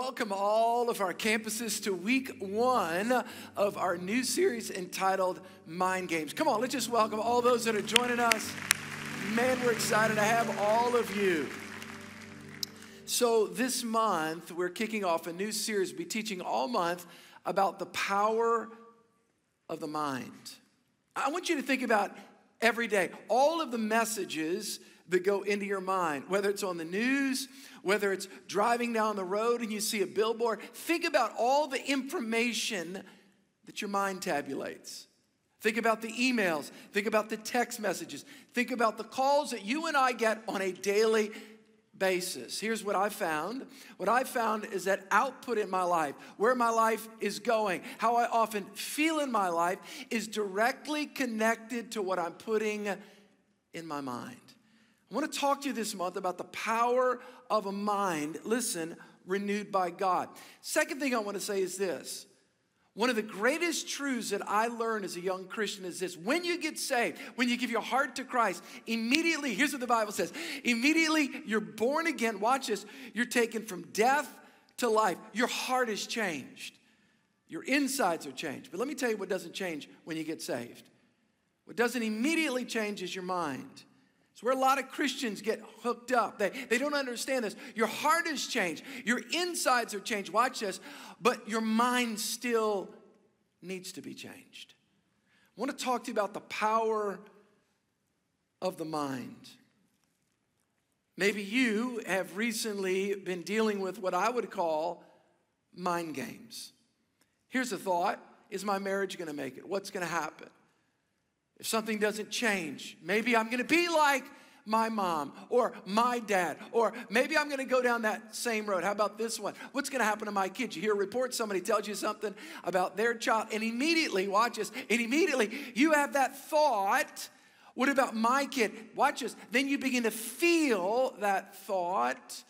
welcome all of our campuses to week one of our new series entitled Mind Games. Come on, let's just welcome all those that are joining us. Man, we're excited to have all of you. So, this month, we're kicking off a new series, we'll be teaching all month about the power of the mind. I want you to think about every day all of the messages that go into your mind, whether it's on the news, whether it's driving down the road and you see a billboard. Think about all the information that your mind tabulates. Think about the emails. Think about the text messages. Think about the calls that you and I get on a daily basis. Here's what I found. What I found is that output in my life, where my life is going, how I often feel in my life, is directly connected to what I'm putting in my mind. I want to talk to you this month about the power of a mind, listen, renewed by God. Second thing I want to say is this. One of the greatest truths that I learned as a young Christian is this when you get saved, when you give your heart to Christ, immediately, here's what the Bible says immediately you're born again. Watch this, you're taken from death to life. Your heart is changed, your insides are changed. But let me tell you what doesn't change when you get saved. What doesn't immediately change is your mind. It's where a lot of Christians get hooked up. They, they don't understand this. Your heart has changed, your insides are changed. Watch this, but your mind still needs to be changed. I want to talk to you about the power of the mind. Maybe you have recently been dealing with what I would call mind games. Here's a thought Is my marriage going to make it? What's going to happen? If something doesn't change, maybe I'm gonna be like my mom or my dad, or maybe I'm gonna go down that same road. How about this one? What's gonna happen to my kids? You hear a report, somebody tells you something about their child, and immediately, watch this, and immediately you have that thought. What about my kid? Watch this. Then you begin to feel that thought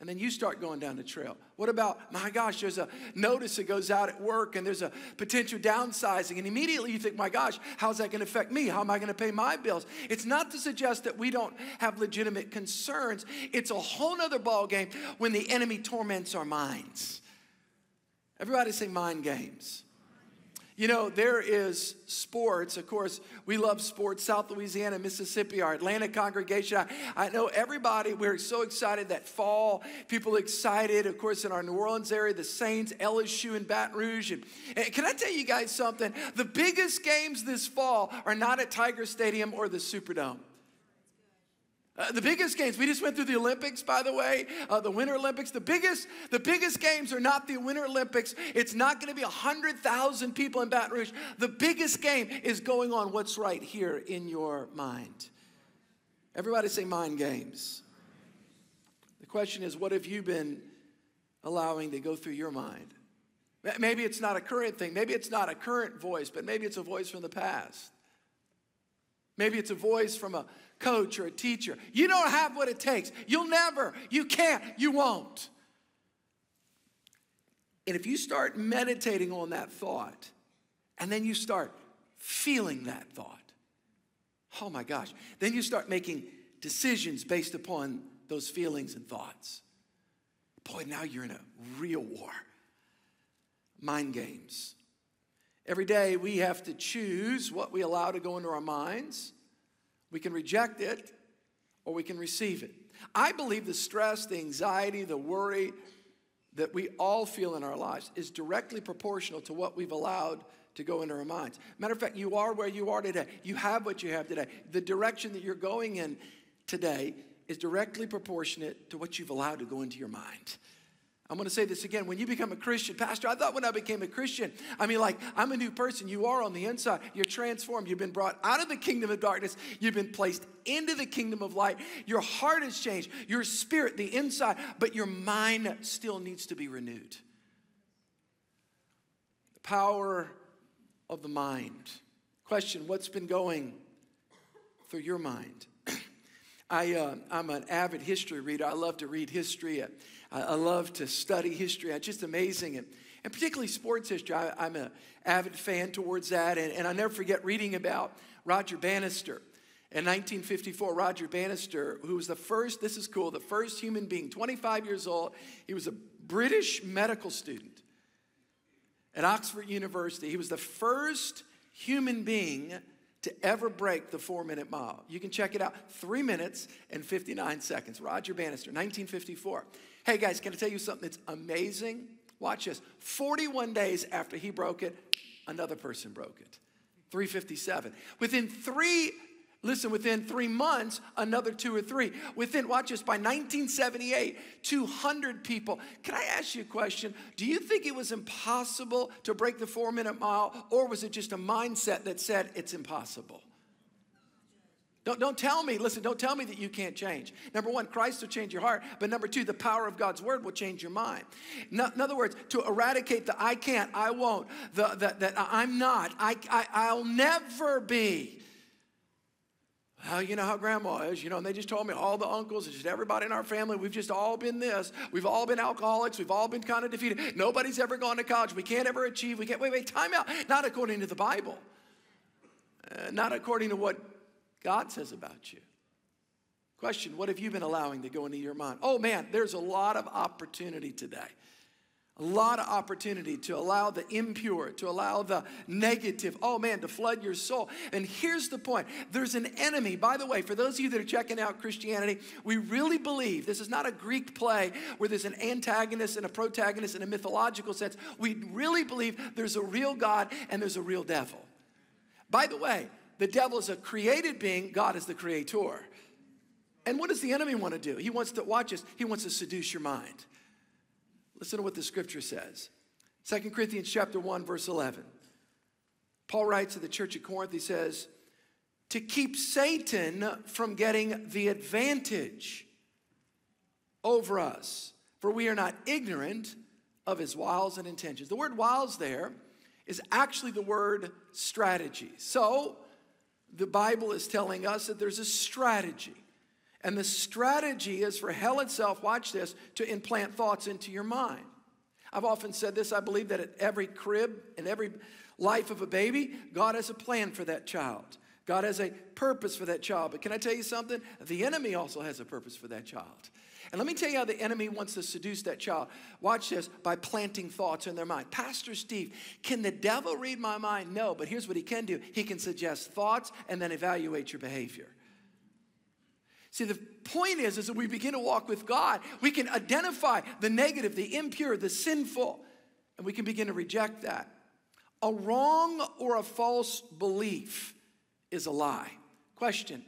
and then you start going down the trail. What about, my gosh, there's a notice that goes out at work and there's a potential downsizing. And immediately you think, my gosh, how's that going to affect me? How am I going to pay my bills? It's not to suggest that we don't have legitimate concerns. It's a whole nother ballgame when the enemy torments our minds. Everybody say mind games. You know, there is sports. Of course, we love sports. South Louisiana, Mississippi, our Atlanta congregation. I, I, know everybody, we're so excited that fall. People excited, of course, in our New Orleans area, the Saints, LSU, and Baton Rouge. And, and can I tell you guys something? The biggest games this fall are not at Tiger Stadium or the Superdome. Uh, the biggest games, we just went through the Olympics, by the way, uh, the Winter Olympics. The biggest, the biggest games are not the Winter Olympics. It's not going to be 100,000 people in Baton Rouge. The biggest game is going on what's right here in your mind. Everybody say mind games. The question is, what have you been allowing to go through your mind? Maybe it's not a current thing. Maybe it's not a current voice, but maybe it's a voice from the past. Maybe it's a voice from a coach or a teacher. You don't have what it takes. You'll never, you can't, you won't. And if you start meditating on that thought, and then you start feeling that thought, oh my gosh, then you start making decisions based upon those feelings and thoughts. Boy, now you're in a real war. Mind games. Every day we have to choose what we allow to go into our minds we can reject it or we can receive it. I believe the stress, the anxiety, the worry that we all feel in our lives is directly proportional to what we've allowed to go into our minds. Matter of fact, you are where you are today. You have what you have today. The direction that you're going in today is directly proportionate to what you've allowed to go into your mind. I'm going to say this again. When you become a Christian, Pastor, I thought when I became a Christian, I mean, like, I'm a new person. You are on the inside. You're transformed. You've been brought out of the kingdom of darkness. You've been placed into the kingdom of light. Your heart has changed. Your spirit, the inside, but your mind still needs to be renewed. The power of the mind. Question What's been going through your mind? I, uh, I'm an avid history reader. I love to read history. I, I love to study history. It's just amazing. And, and particularly sports history. I, am an avid fan towards that. And, and I never forget reading about Roger Bannister. In 1954, Roger Bannister, who was the first, this is cool, the first human being, 25 years old, he was a British medical student at Oxford University. He was the first human being to ever break the four minute mile. You can check it out. Three minutes and 59 seconds. Roger Bannister, 1954. Hey guys, can I tell you something that's amazing? Watch this. 41 days after he broke it, another person broke it. 357. Within three Listen, within three months, another two or three. Within, watch this, by 1978, 200 people. Can I ask you a question? Do you think it was impossible to break the four minute mile, or was it just a mindset that said it's impossible? Don't, don't tell me, listen, don't tell me that you can't change. Number one, Christ will change your heart. But number two, the power of God's word will change your mind. No, in other words, to eradicate the I can't, I won't, the, the, that I'm not, I, I, I'll never be well, you know how grandma is, you know, and they just told me all the uncles just everybody in our family, we've just all been this. We've all been alcoholics. We've all been kind of defeated. Nobody's ever gone to college. We can't ever achieve. We can't, wait, wait, time out. Not according to the Bible, uh, not according to what God says about you. Question What have you been allowing to go into your mind? Oh man, there's a lot of opportunity today a lot of opportunity to allow the impure, to allow the negative, oh man, to flood your soul. And here's the point there's an enemy. By the way, for those of you that are checking out Christianity, we really believe this is not a Greek play where there's an antagonist and a protagonist in a mythological sense. We really believe there's a real God and there's a real devil. By the way, the devil is a created being, God is the creator. And what does the enemy want to do? He wants to watch us, he wants to seduce your mind. Listen to what the scripture says. 2 Corinthians chapter 1 verse 11. Paul writes to the church at Corinth he says, "To keep Satan from getting the advantage over us, for we are not ignorant of his wiles and intentions." The word wiles there is actually the word strategy. So, the Bible is telling us that there's a strategy. And the strategy is for hell itself, watch this, to implant thoughts into your mind. I've often said this I believe that at every crib, and every life of a baby, God has a plan for that child. God has a purpose for that child. But can I tell you something? The enemy also has a purpose for that child. And let me tell you how the enemy wants to seduce that child. Watch this by planting thoughts in their mind. Pastor Steve, can the devil read my mind? No, but here's what he can do he can suggest thoughts and then evaluate your behavior. See, the point is, is that we begin to walk with God, we can identify the negative, the impure, the sinful, and we can begin to reject that. A wrong or a false belief is a lie. Question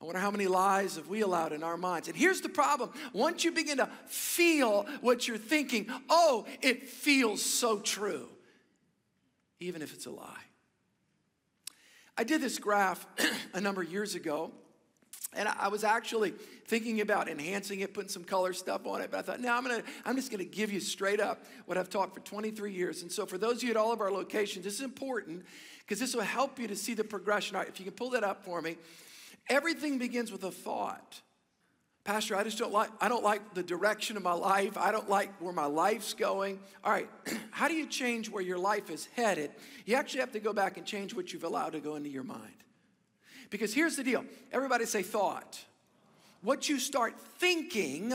I wonder how many lies have we allowed in our minds? And here's the problem once you begin to feel what you're thinking, oh, it feels so true, even if it's a lie. I did this graph a number of years ago and I was actually thinking about enhancing it, putting some color stuff on it, but I thought, no, I'm gonna, I'm just gonna give you straight up what I've taught for 23 years. And so for those of you at all of our locations, this is important because this will help you to see the progression. All right, if you can pull that up for me, everything begins with a thought. Pastor, I just don't like, I don't like the direction of my life. I don't like where my life's going. All right, how do you change where your life is headed? You actually have to go back and change what you've allowed to go into your mind. Because here's the deal everybody say thought. What you start thinking,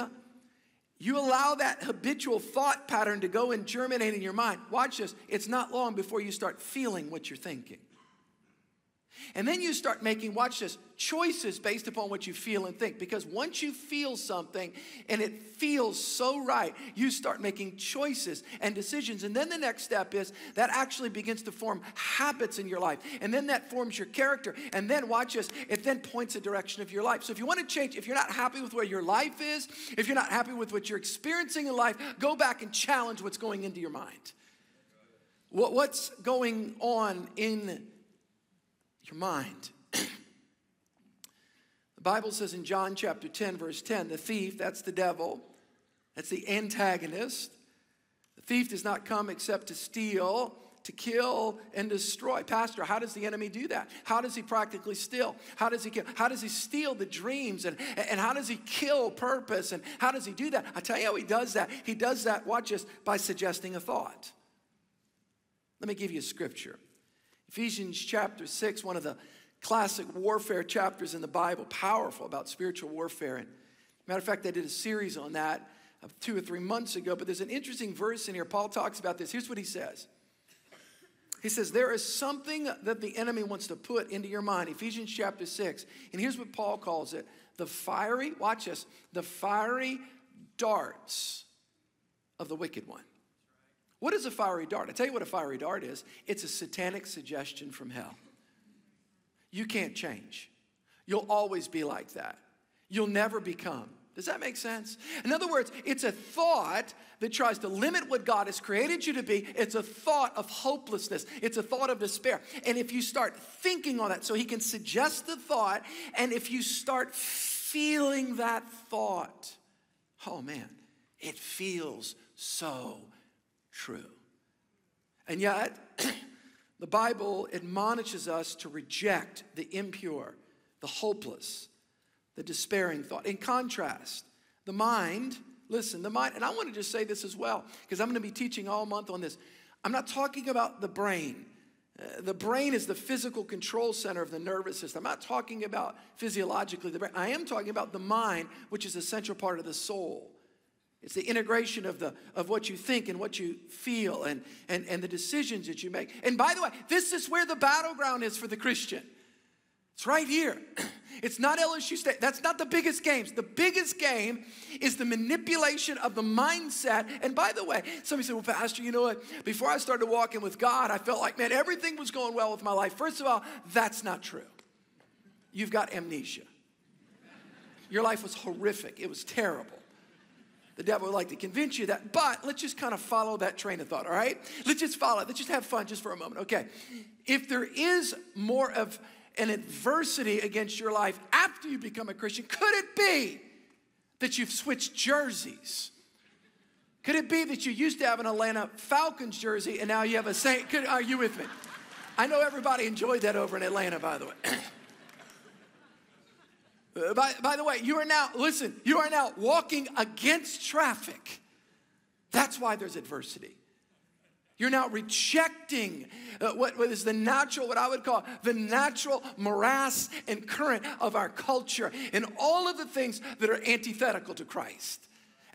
you allow that habitual thought pattern to go and germinate in your mind. Watch this. It's not long before you start feeling what you're thinking. And then you start making, watch this, choices based upon what you feel and think. Because once you feel something and it feels so right, you start making choices and decisions. And then the next step is that actually begins to form habits in your life. And then that forms your character. And then, watch this, it then points the direction of your life. So if you want to change, if you're not happy with where your life is, if you're not happy with what you're experiencing in life, go back and challenge what's going into your mind. What's going on in your mind. the Bible says in John chapter 10, verse 10, the thief, that's the devil, that's the antagonist. The thief does not come except to steal, to kill, and destroy. Pastor, how does the enemy do that? How does he practically steal? How does he kill? How does he steal the dreams? And, and how does he kill purpose? And how does he do that? I tell you how he does that. He does that, watch this, by suggesting a thought. Let me give you a scripture. Ephesians chapter 6, one of the classic warfare chapters in the Bible, powerful about spiritual warfare. And matter of fact, I did a series on that uh, two or three months ago, but there's an interesting verse in here. Paul talks about this. Here's what he says. He says, There is something that the enemy wants to put into your mind. Ephesians chapter 6. And here's what Paul calls it the fiery, watch this, the fiery darts of the wicked one. What is a fiery dart? I tell you what a fiery dart is it's a satanic suggestion from hell. You can't change. You'll always be like that. You'll never become. Does that make sense? In other words, it's a thought that tries to limit what God has created you to be. It's a thought of hopelessness. It's a thought of despair. And if you start thinking on that, so He can suggest the thought, and if you start feeling that thought, oh man, it feels so true. And yet, the Bible admonishes us to reject the impure, the hopeless, the despairing thought. In contrast, the mind, listen, the mind, and I want to just say this as well, because I'm going to be teaching all month on this. I'm not talking about the brain. Uh, the brain is the physical control center of the nervous system. I'm not talking about physiologically the brain. I am talking about the mind, which is a central part of the soul. It's the integration of, the, of what you think and what you feel and, and, and the decisions that you make. And by the way, this is where the battleground is for the Christian. It's right here. It's not LSU State. That's not the biggest games. The biggest game is the manipulation of the mindset. And by the way, somebody said, Well, Pastor, you know what? Before I started walking with God, I felt like, man, everything was going well with my life. First of all, that's not true. You've got amnesia. Your life was horrific, it was terrible. The devil would like to convince you that, but let's just kind of follow that train of thought, all right? Let's just follow it. Let's just have fun just for a moment, okay? If there is more of an adversity against your life after you become a Christian? Could it be that you've switched jerseys? Could it be that you used to have an Atlanta Falcons jersey and now you have a Saint? Could, are you with me? I know everybody enjoyed that over in Atlanta, by the way. Uh, by, by the way, you are now, listen, you are now walking against traffic. That's why there's adversity. You're now rejecting uh, what, what is the natural, what I would call the natural morass and current of our culture and all of the things that are antithetical to Christ.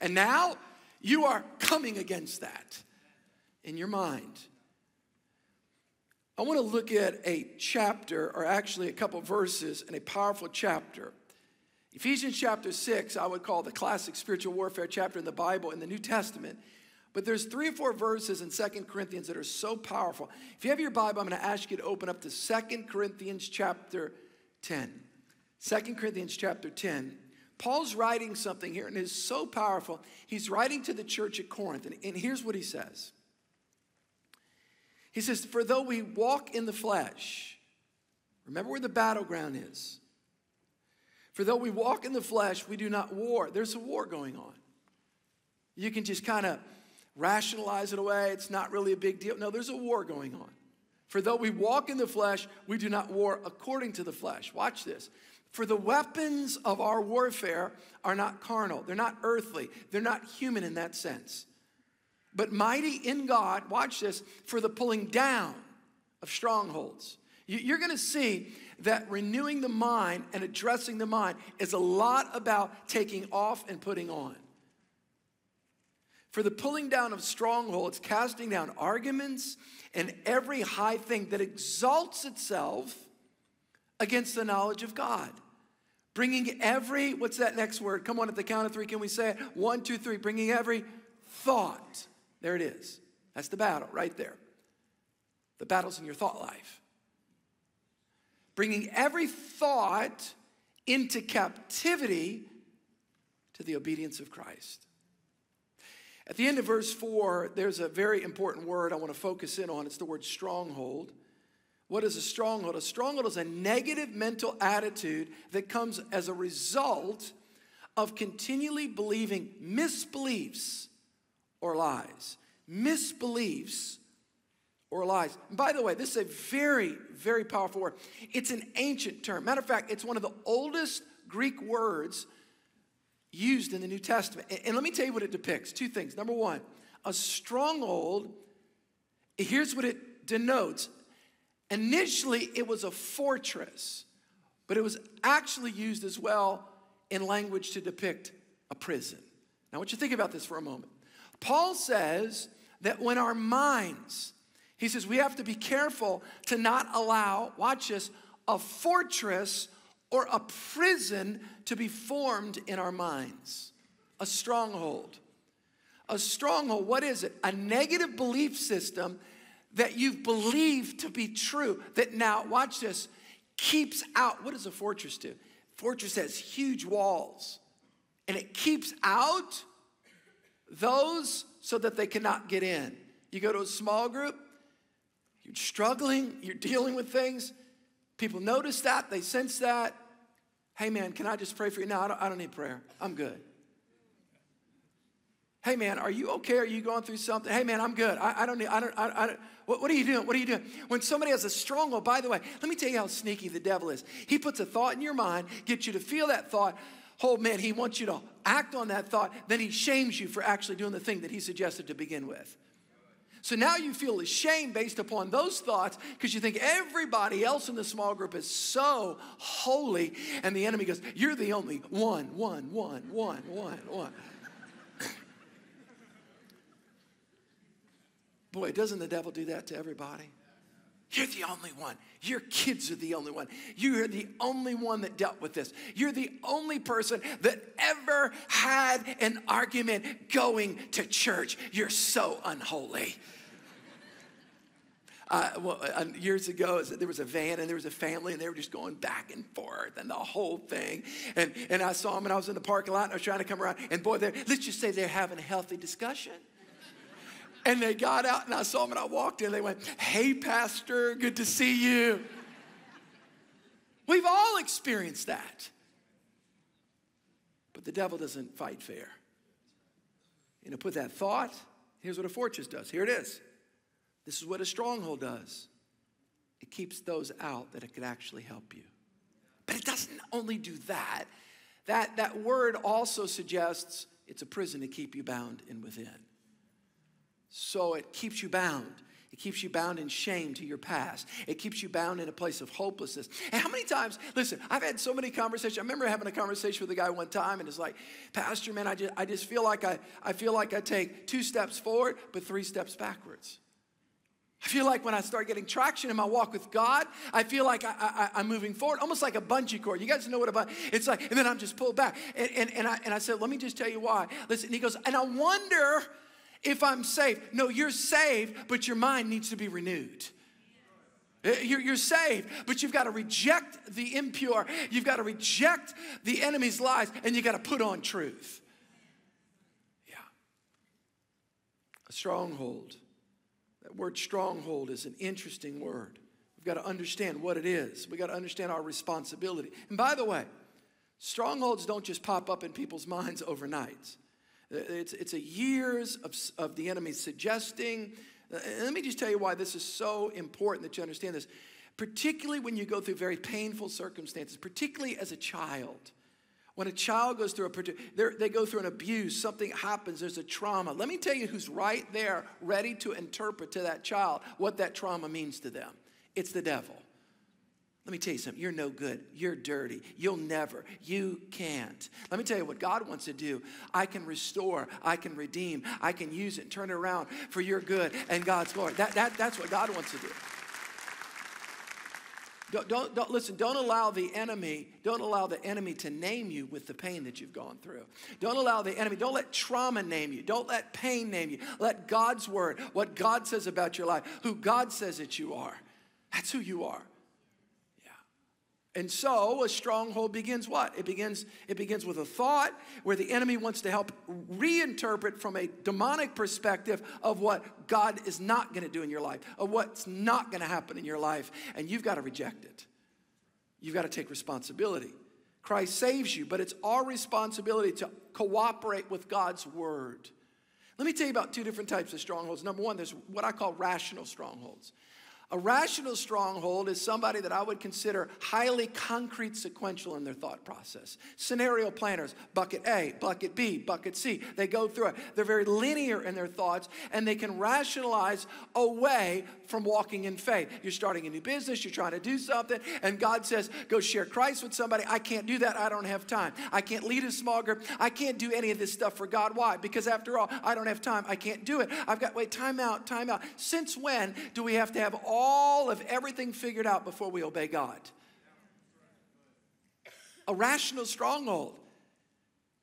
And now you are coming against that in your mind. I want to look at a chapter, or actually a couple verses in a powerful chapter. Ephesians chapter 6, I would call the classic spiritual warfare chapter in the Bible in the New Testament. But there's three or four verses in Second Corinthians that are so powerful. If you have your Bible, I'm going to ask you to open up to Second Corinthians chapter 10. 2 Corinthians chapter 10. Paul's writing something here, and it is so powerful. He's writing to the church at Corinth, and, and here's what he says. He says, For though we walk in the flesh, remember where the battleground is. For though we walk in the flesh, we do not war. There's a war going on. You can just kind of rationalize it away. It's not really a big deal. No, there's a war going on. For though we walk in the flesh, we do not war according to the flesh. Watch this. For the weapons of our warfare are not carnal, they're not earthly, they're not human in that sense, but mighty in God, watch this, for the pulling down of strongholds. You're gonna see that renewing the mind and addressing the mind is a lot about taking off and putting on. For the pulling down of strongholds, casting down arguments, and every high thing that exalts itself against the knowledge of God. Bringing every, what's that next word? Come on, at the count of three, can we say it? One, two, three. Bringing every thought. There it is. That's the battle right there. The battle's in your thought life. Bringing every thought into captivity to the obedience of Christ. At the end of verse 4, there's a very important word I want to focus in on. It's the word stronghold. What is a stronghold? A stronghold is a negative mental attitude that comes as a result of continually believing misbeliefs or lies. Misbeliefs or lies. And by the way, this is a very, very powerful word. It's an ancient term. Matter of fact, it's one of the oldest Greek words used in the New Testament. And let me tell you what it depicts two things. Number one, a stronghold, here's what it denotes. Initially, it was a fortress, but it was actually used as well in language to depict a prison. Now, I want you to think about this for a moment. Paul says that when our minds, he says we have to be careful to not allow, watch this, a fortress or a prison to be formed in our minds. A stronghold. A stronghold, what is it? A negative belief system that you've believed to be true, that now, watch this, keeps out. What does a fortress do? Fortress has huge walls, and it keeps out those so that they cannot get in. You go to a small group, you're struggling, you're dealing with things. People notice that, they sense that. Hey, man, can I just pray for you? No, I don't, I don't need prayer. I'm good. Hey, man, are you okay? Are you going through something? Hey, man, I'm good. I, I don't need, I don't, I, I don't what, what, are you doing? What are you doing? When somebody has a stronghold, by the way, let me tell you how sneaky the devil is. He puts a thought in your mind, gets you to feel that thought. Oh, man, he wants you to act on that thought. Then he shames you for actually doing the thing that he suggested to begin with. So now you feel ashamed based upon those thoughts because you think everybody else in the small group is so holy. And the enemy goes, You're the only one, one, one, one, one, one. Boy, doesn't the devil do that to everybody? You're the only one. Your kids are the only one. You are the only one that dealt with this. You're the only person that ever had an argument going to church. You're so unholy. Uh, well, uh, years ago, there was a van and there was a family and they were just going back and forth and the whole thing. And, and I saw them and I was in the parking lot and I was trying to come around. And boy, let's just say they're having a healthy discussion. And they got out and I saw them and I walked in. They went, Hey, Pastor, good to see you. We've all experienced that. But the devil doesn't fight fair. You know, put that thought, here's what a fortress does. Here it is. This is what a stronghold does it keeps those out that it could actually help you. But it doesn't only do that, that, that word also suggests it's a prison to keep you bound and within. So it keeps you bound. It keeps you bound in shame to your past. It keeps you bound in a place of hopelessness. And how many times, listen, I've had so many conversations. I remember having a conversation with a guy one time and it's like, Pastor, man, I just, I just feel like I, I feel like I take two steps forward, but three steps backwards. I feel like when I start getting traction in my walk with God, I feel like I, am moving forward, almost like a bungee cord. You guys know what a bungee, it's like, and then I'm just pulled back. And, and, and, I, and I said, let me just tell you why. Listen, and he goes, and I wonder if I'm saved. No, you're saved, but your mind needs to be renewed. Uh, you're, you're, saved, but you've got to reject the impure. You've got to reject the enemy's lies, and you've got to put on truth. Yeah. A stronghold. That word stronghold is an interesting word. We've got to understand what it is. We've got to understand our responsibility. And by the way, strongholds don't just pop up in people's minds overnight. It's, it's a years of, of the enemy suggesting. Uh, let me just tell you why this is so important that you understand this. Particularly when you go through very painful circumstances, particularly as a child. When a child goes through a they go through an abuse, something happens, there's a trauma. Let me tell you who's right there, ready to interpret to that child what that trauma means to them. It's the devil. Let me tell you something. You're no good. You're dirty. You'll never. You can't. Let me tell you what God wants to do. I can restore. I can redeem. I can use it and turn it around for your good and God's glory. That, that, that's what God wants to do. Don't, don't, don't, listen, don't allow the enemy, don't allow the enemy to name you with the pain that you've gone through. Don't allow the enemy, don't let trauma name you. Don't let pain name you. Let God's word, what God says about your life, who God says that you are. That's who you are. And so a stronghold begins what? It begins, it begins with a thought where the enemy wants to help reinterpret from a demonic perspective of what God is not going to do in your life, of what's not going to happen in your life. And you've got to reject it. You've got to take responsibility. Christ saves you, but it's our responsibility to cooperate with God's word. Let me tell you about two different types of strongholds. Number one, there's what I call rational strongholds. A rational stronghold is somebody that I would consider highly concrete sequential in their thought process. Scenario planners, bucket A, bucket B, bucket C. They go through it. They're very linear in their thoughts and they can rationalize away from walking in faith. You're starting a new business, you're trying to do something, and God says, Go share Christ with somebody. I can't do that. I don't have time. I can't lead a small group. I can't do any of this stuff for God. Why? Because after all, I don't have time. I can't do it. I've got, wait, time out, time out. Since when do we have to have all all of everything figured out before we obey God. A rational stronghold.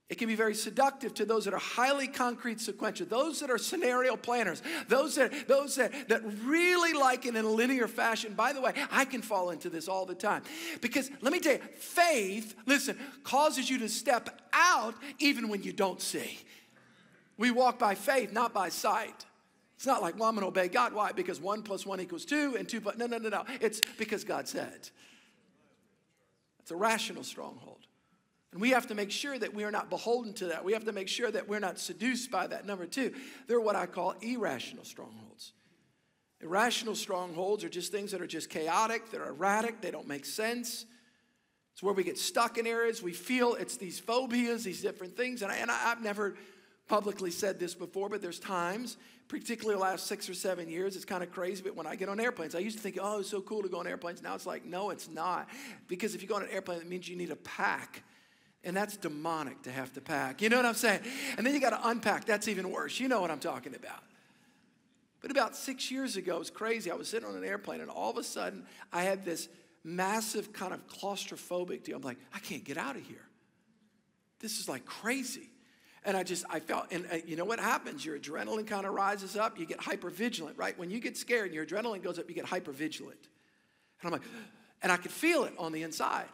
It can be very seductive to those that are highly concrete sequential, those that are scenario planners, those that those that, that really like it in a linear fashion. By the way, I can fall into this all the time. Because let me tell you, faith, listen, causes you to step out even when you don't see. We walk by faith, not by sight. It's not like, well, I'm going to obey God. Why? Because one plus one equals two, and two plus, no, no, no, no. It's because God said. It's a rational stronghold. And we have to make sure that we are not beholden to that. We have to make sure that we're not seduced by that. Number two, they're what I call irrational strongholds. Irrational strongholds are just things that are just chaotic, they're erratic, they don't make sense. It's where we get stuck in areas. We feel it's these phobias, these different things. And, I, and I, I've never publicly said this before, but there's times particularly the last six or seven years, it's kind of crazy. But when I get on airplanes, I used to think, oh, it's so cool to go on airplanes. Now it's like, no, it's not. Because if you go on an airplane, it means you need a pack. And that's demonic to have to pack. You know what I'm saying? And then you got to unpack. That's even worse. You know what I'm talking about. But about six years ago, it was crazy. I was sitting on an airplane, and all of a sudden, I had this massive kind of claustrophobic deal. I'm like, I can't get out of here. This is like crazy. And I just, I felt, and uh, you know what happens? Your adrenaline kind of rises up. You get hyper vigilant, right? When you get scared and your adrenaline goes up, you get hyper vigilant. And I'm like, and I could feel it on the inside.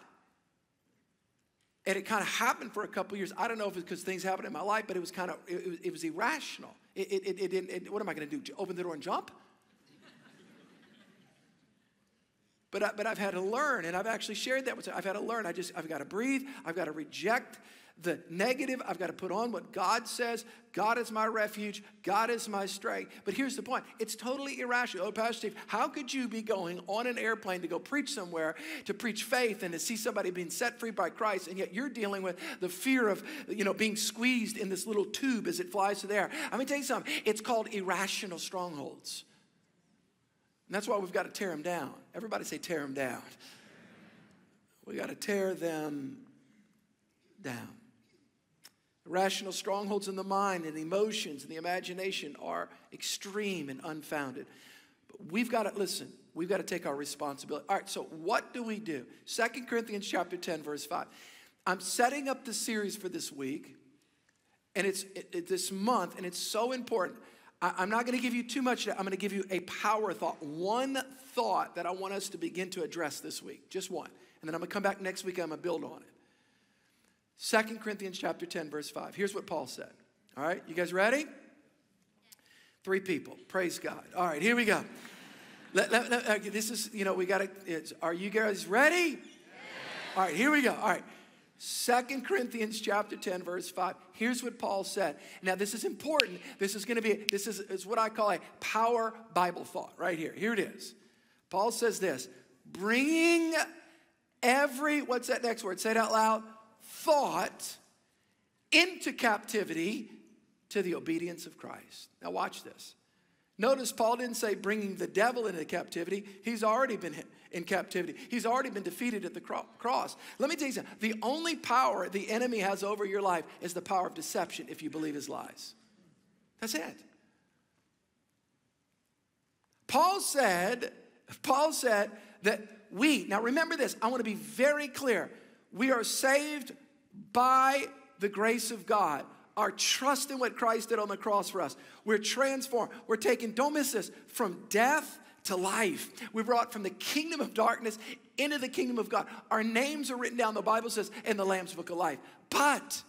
And it kind of happened for a couple years. I don't know if it's because things happened in my life, but it was kind of, it, it, it was irrational. It, it, it, it, what am I going to do? Open the door and jump? but, I, but I've had to learn, and I've actually shared that with. I've had to learn. I just, I've got to breathe. I've got to reject the negative, I've got to put on what God says. God is my refuge. God is my strength. But here's the point it's totally irrational. Oh, Pastor Steve, how could you be going on an airplane to go preach somewhere, to preach faith, and to see somebody being set free by Christ, and yet you're dealing with the fear of, you know, being squeezed in this little tube as it flies through the air? I'm going to tell you something. It's called irrational strongholds. And that's why we've got to tear them down. Everybody say, tear them down. We got to tear them down. Rational strongholds in the mind and emotions and the imagination are extreme and unfounded. But we've got to listen, we've got to take our responsibility. All right, so what do we do? Second Corinthians chapter 10, verse 5. I'm setting up the series for this week, and it's it, it, this month, and it's so important. I, I'm not going to give you too much. I'm going to give you a power thought, one thought that I want us to begin to address this week, just one. And then I'm going to come back next week, and I'm going to build on it. Second Corinthians chapter 10, verse 5. Here's what Paul said. All right, you guys ready? Three people. Praise God. All right, here we go. Let, let, let, this is, you know, we got to, are you guys ready? All right, here we go. All right. Second Corinthians chapter 10, verse 5. Here's what Paul said. Now, this is important. This is going to be, this is, is what I call a power Bible thought right here. Here it is. Paul says this bringing every, what's that next word? Say it out loud thought into captivity to the obedience of Christ. Now, watch this. Notice Paul didn't say bringing the devil into captivity. He's already been in captivity. He's already been defeated at the cross. Let me tell you something. The only power the enemy has over your life is the power of deception if you believe his lies. That's it. Paul said, Paul said that we, now remember this, I want to be very clear. We are saved by the grace of God, our trust in what Christ did on the cross for us, we're transformed. We're taken, don't miss this, from death to life. We're brought from the kingdom of darkness into the kingdom of God. Our names are written down, the Bible says, in the Lamb's book of life. But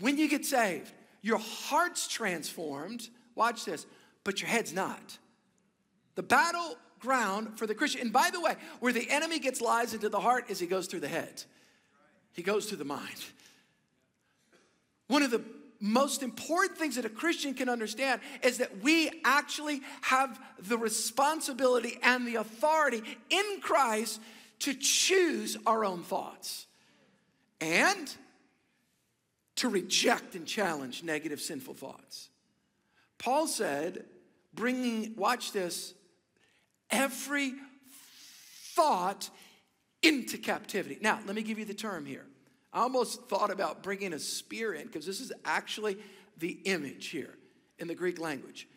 when you get saved, your heart's transformed. Watch this, but your head's not. The battleground for the Christian, and by the way, where the enemy gets lies into the heart is he goes through the head. He goes through the mind. One of the most important things that a Christian can understand is that we actually have the responsibility and the authority in Christ to choose our own thoughts and to reject and challenge negative, sinful thoughts. Paul said, bringing, watch this, every thought into captivity. Now, let me give you the term here. I almost thought about bringing a spear in because this is actually the image here in the Greek language.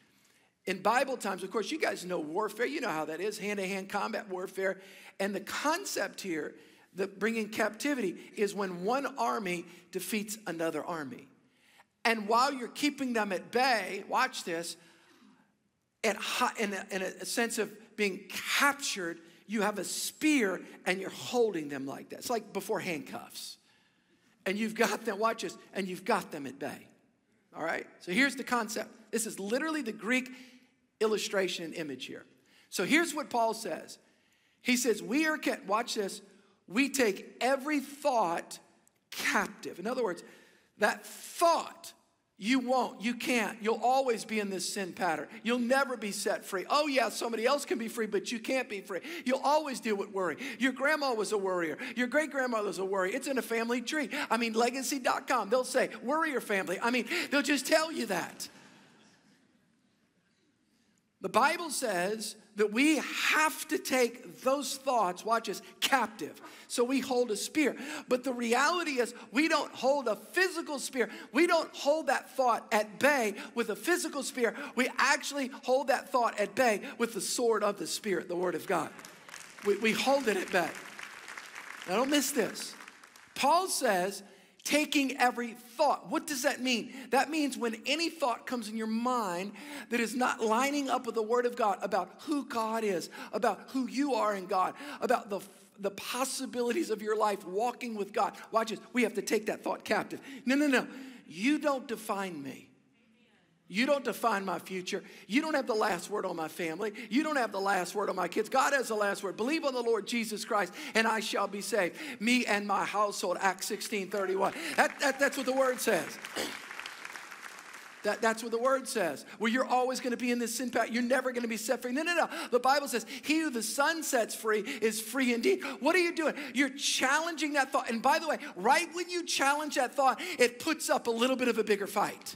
In Bible times, of course, you guys know warfare. You know how that is hand to hand combat warfare. And the concept here, the bringing captivity, is when one army defeats another army. And while you're keeping them at bay, watch this, at high, in, a, in a sense of being captured, you have a spear and you're holding them like that. It's like before handcuffs and you've got them, watch this, and you've got them at bay. All right? So here's the concept. This is literally the Greek illustration and image here. So here's what Paul says. He says, We are, watch this, we take every thought captive. In other words, that thought you won't. You can't. You'll always be in this sin pattern. You'll never be set free. Oh, yeah, somebody else can be free, but you can't be free. You'll always deal with worry. Your grandma was a worrier. Your great grandmother was a worrier. It's in a family tree. I mean, legacy.com, they'll say, worrier family. I mean, they'll just tell you that. The Bible says that we have to take those thoughts, watch us, captive. So we hold a spear. But the reality is, we don't hold a physical spear. We don't hold that thought at bay with a physical spear. We actually hold that thought at bay with the sword of the Spirit, the Word of God. We, we hold it at bay. Now, don't miss this. Paul says taking every thought. What does that mean? That means when any thought comes in your mind that is not lining up with the Word of God about who God is, about who you are in God, about the the possibilities of your life walking with God. Watch this. We have to take that thought captive. No, no, no. You don't define me. You don't define my future. You don't have the last word on my family. You don't have the last word on my kids. God has the last word. Believe on the Lord Jesus Christ, and I shall be saved. Me and my household. Acts 16 31. That, that, that's what the word says. That, that's what the word says. Well, you're always going to be in this sin pattern. You're never going to be set free. No, no, no. The Bible says, He who the Son sets free is free indeed. What are you doing? You're challenging that thought. And by the way, right when you challenge that thought, it puts up a little bit of a bigger fight.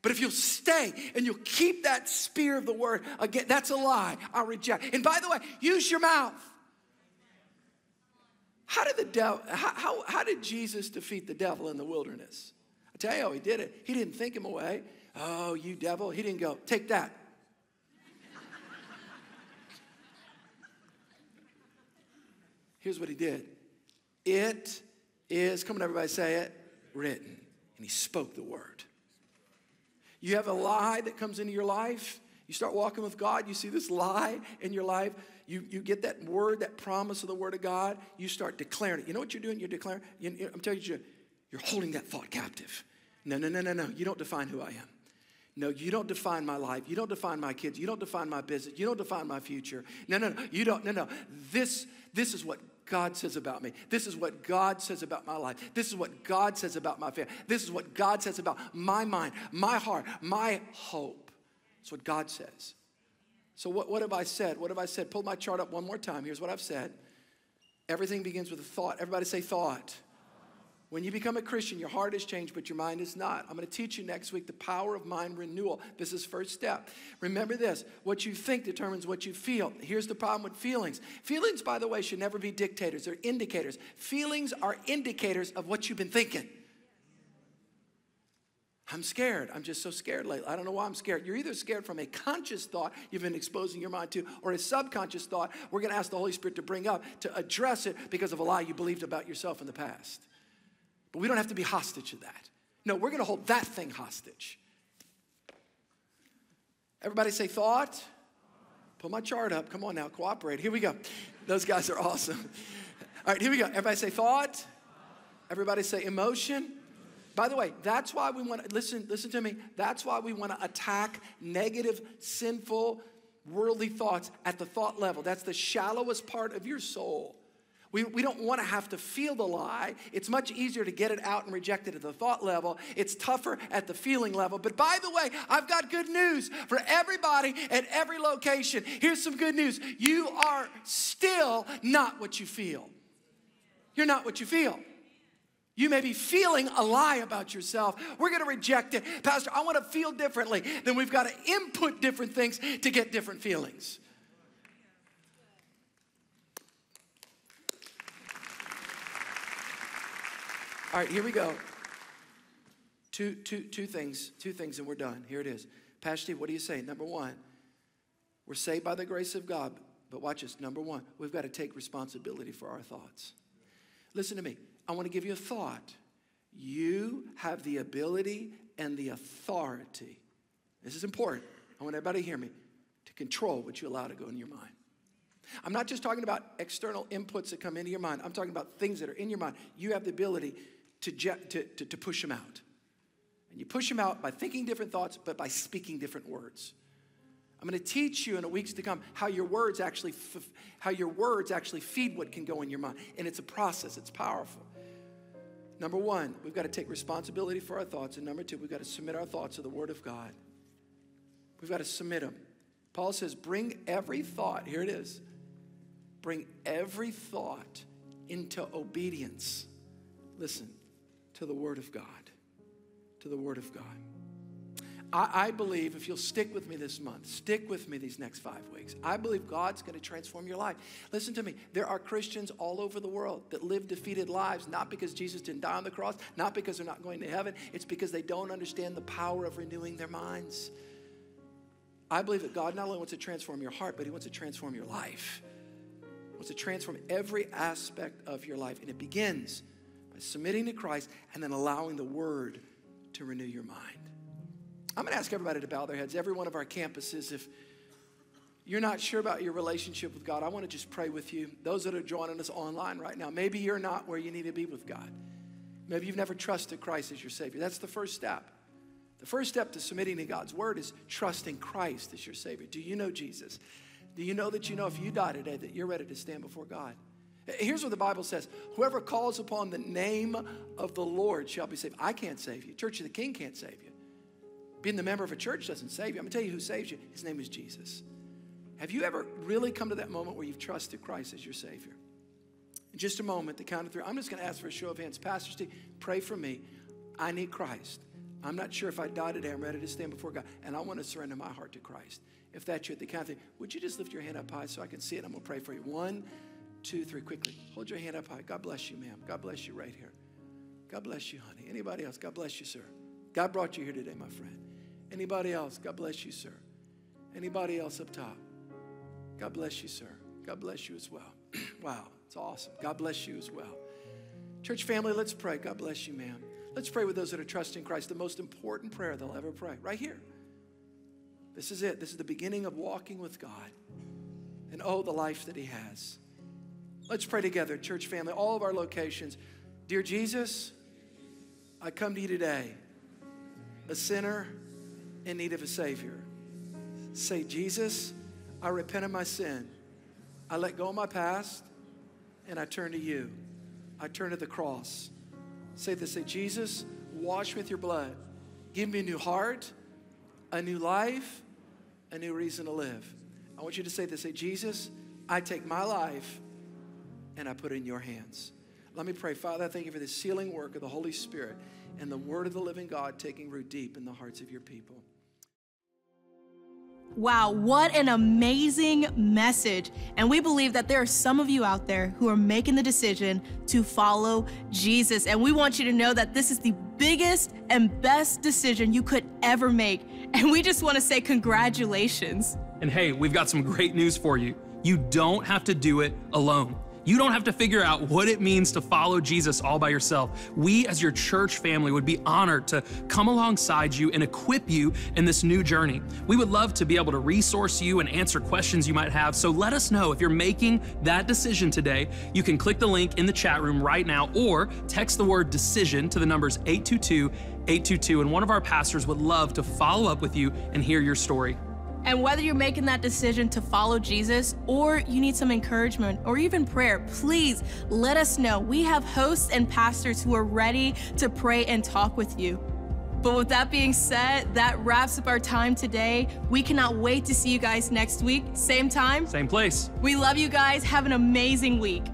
But if you'll stay and you'll keep that spear of the word, again, that's a lie. I reject. And by the way, use your mouth. How did the devil, how, how, how did Jesus defeat the devil in the wilderness? I tell you how he did it. He didn't think him away. Oh, you devil. He didn't go, take that. Here's what he did. It is, come on, everybody say it, written. And he spoke the word. You have a lie that comes into your life. You start walking with God, you see this lie in your life. You, you get that word, that promise of the word of God. You start declaring it. You know what you're doing? You're declaring. You, I'm telling you, you're holding that thought captive. No, no, no, no, no. You don't define who I am. No, you don't define my life. You don't define my kids. You don't define my business. You don't define my future. No, no, no. You don't. No, no. This, this is what God says about me. This is what God says about my life. This is what God says about my family. This is what God says about my mind, my heart, my hope. That's what God says. So, what, what have I said? What have I said? Pull my chart up one more time. Here's what I've said. Everything begins with a thought. Everybody say thought. When you become a Christian, your heart has changed, but your mind is not. I'm going to teach you next week the power of mind renewal. This is first step. Remember this what you think determines what you feel. Here's the problem with feelings. Feelings, by the way, should never be dictators, they're indicators. Feelings are indicators of what you've been thinking. I'm scared. I'm just so scared lately. I don't know why I'm scared. You're either scared from a conscious thought you've been exposing your mind to, or a subconscious thought we're going to ask the Holy Spirit to bring up to address it because of a lie you believed about yourself in the past. But we don't have to be hostage to that. No, we're going to hold that thing hostage. Everybody say thought. Pull my chart up. Come on now, cooperate. Here we go. Those guys are awesome. All right, here we go. Everybody say thought. Everybody say emotion. By the way, that's why we want to listen, listen to me. That's why we want to attack negative, sinful, worldly thoughts at the thought level. That's the shallowest part of your soul. We, we don't want to have to feel the lie. It's much easier to get it out and reject it at the thought level. It's tougher at the feeling level. But by the way, I've got good news for everybody at every location. Here's some good news you are still not what you feel. You're not what you feel. You may be feeling a lie about yourself. We're going to reject it. Pastor, I want to feel differently. Then we've got to input different things to get different feelings. All right, here we go. Two, two, two things, two things, and we're done. Here it is. Pastor Steve, what do you say? Number one, we're saved by the grace of God, but watch this. Number one, we've got to take responsibility for our thoughts. Listen to me. I want to give you a thought. You have the ability and the authority. This is important. I want everybody to hear me to control what you allow to go in your mind. I'm not just talking about external inputs that come into your mind. I'm talking about things that are in your mind. You have the ability to, to, to, to push them out. And you push them out by thinking different thoughts, but by speaking different words. I'm going to teach you in the weeks to come how your words actually how your words actually feed what can go in your mind. And it's a process, it's powerful. Number one, we've got to take responsibility for our thoughts. And number two, we've got to submit our thoughts to the Word of God. We've got to submit them. Paul says, bring every thought, here it is, bring every thought into obedience. Listen, to the Word of God. To the Word of God. I, I, believe if you'll stick with me this month, stick with me these next five weeks, I believe God's going to transform your life. Listen to me. There are Christians all over the world that live defeated lives, not because Jesus didn't die on the cross, not because they're not going to heaven. It's because they don't understand the power of renewing their minds. I believe that God not only wants to transform your heart, but He wants to transform your life. Wants to transform every aspect of your life. And it begins submitting to Christ, and then allowing the Word to renew your mind. I'm going to ask everybody to bow their heads. Every one of our campuses, if you're not sure about your relationship with God, I want to just pray with you. Those that are joining us online right now, maybe you're not where you need to be with God. Maybe you've never trusted Christ as your Savior. That's the first step. The first step to submitting to God's Word is trusting Christ as your Savior. Do you know Jesus? Do you know that you know if you die today that you're ready to stand before God? Here's what the Bible says Whoever calls upon the name of the Lord shall be saved. I can't save you. Church of the King can't save you. Being the member of a church doesn't save you. I'm going to tell you who saves you. His name is Jesus. Have you ever really come to that moment where you've trusted Christ as your Savior? In just a moment, the count of three, I'm just going to ask for a show of hands. Pastor Steve, pray for me. I need Christ. I'm not sure if I die today. I'm ready to stand before God, and I want to surrender my heart to Christ. If that's you at the count of three, would you just lift your hand up high so I can see it? I'm going to pray for you. One, two, three, quickly. Hold your hand up high. God bless you, ma'am. God bless you right here. God bless you, honey. Anybody else? God bless you, sir. God brought you here today, my friend. Anybody else? God bless you, sir. Anybody else up top? God bless you, sir. God bless you as well. wow, it's awesome. God bless you as well. Church family, let's pray. God bless you, ma'am. Let's pray with those that are trusting Christ, the most important prayer they'll ever pray, right here. This is it. This is the beginning of walking with God. And oh, the life that He has. Let's pray together, church family, all of our locations. Dear Jesus, I come to you today, a sinner in need of a Savior. Say, Jesus, I repent of my sin. I let go of my past and I turn to you. I turn to the cross. Say this say, Jesus, wash with your blood. Give me a new heart, a new life, a new reason to live. I want you to say this say, Jesus, I take my life and I put it in your hands. Let me pray. Father, I thank you for the sealing work of the Holy Spirit and the word of the living God taking root deep in the hearts of your people. Wow, what an amazing message. And we believe that there are some of you out there who are making the decision to follow Jesus. And we want you to know that this is the biggest and best decision you could ever make. And we just want to say congratulations. And hey, we've got some great news for you. You don't have to do it alone. You don't have to figure out what it means to follow Jesus all by yourself. We, as your church family, would be honored to come alongside you and equip you in this new journey. We would love to be able to resource you and answer questions you might have. So let us know if you're making that decision today. You can click the link in the chat room right now or text the word decision to the numbers 822 822, and one of our pastors would love to follow up with you and hear your story. And whether you're making that decision to follow Jesus or you need some encouragement or even prayer, please let us know. We have hosts and pastors who are ready to pray and talk with you. But with that being said, that wraps up our time today. We cannot wait to see you guys next week, same time. Same place. We love you guys. Have an amazing week.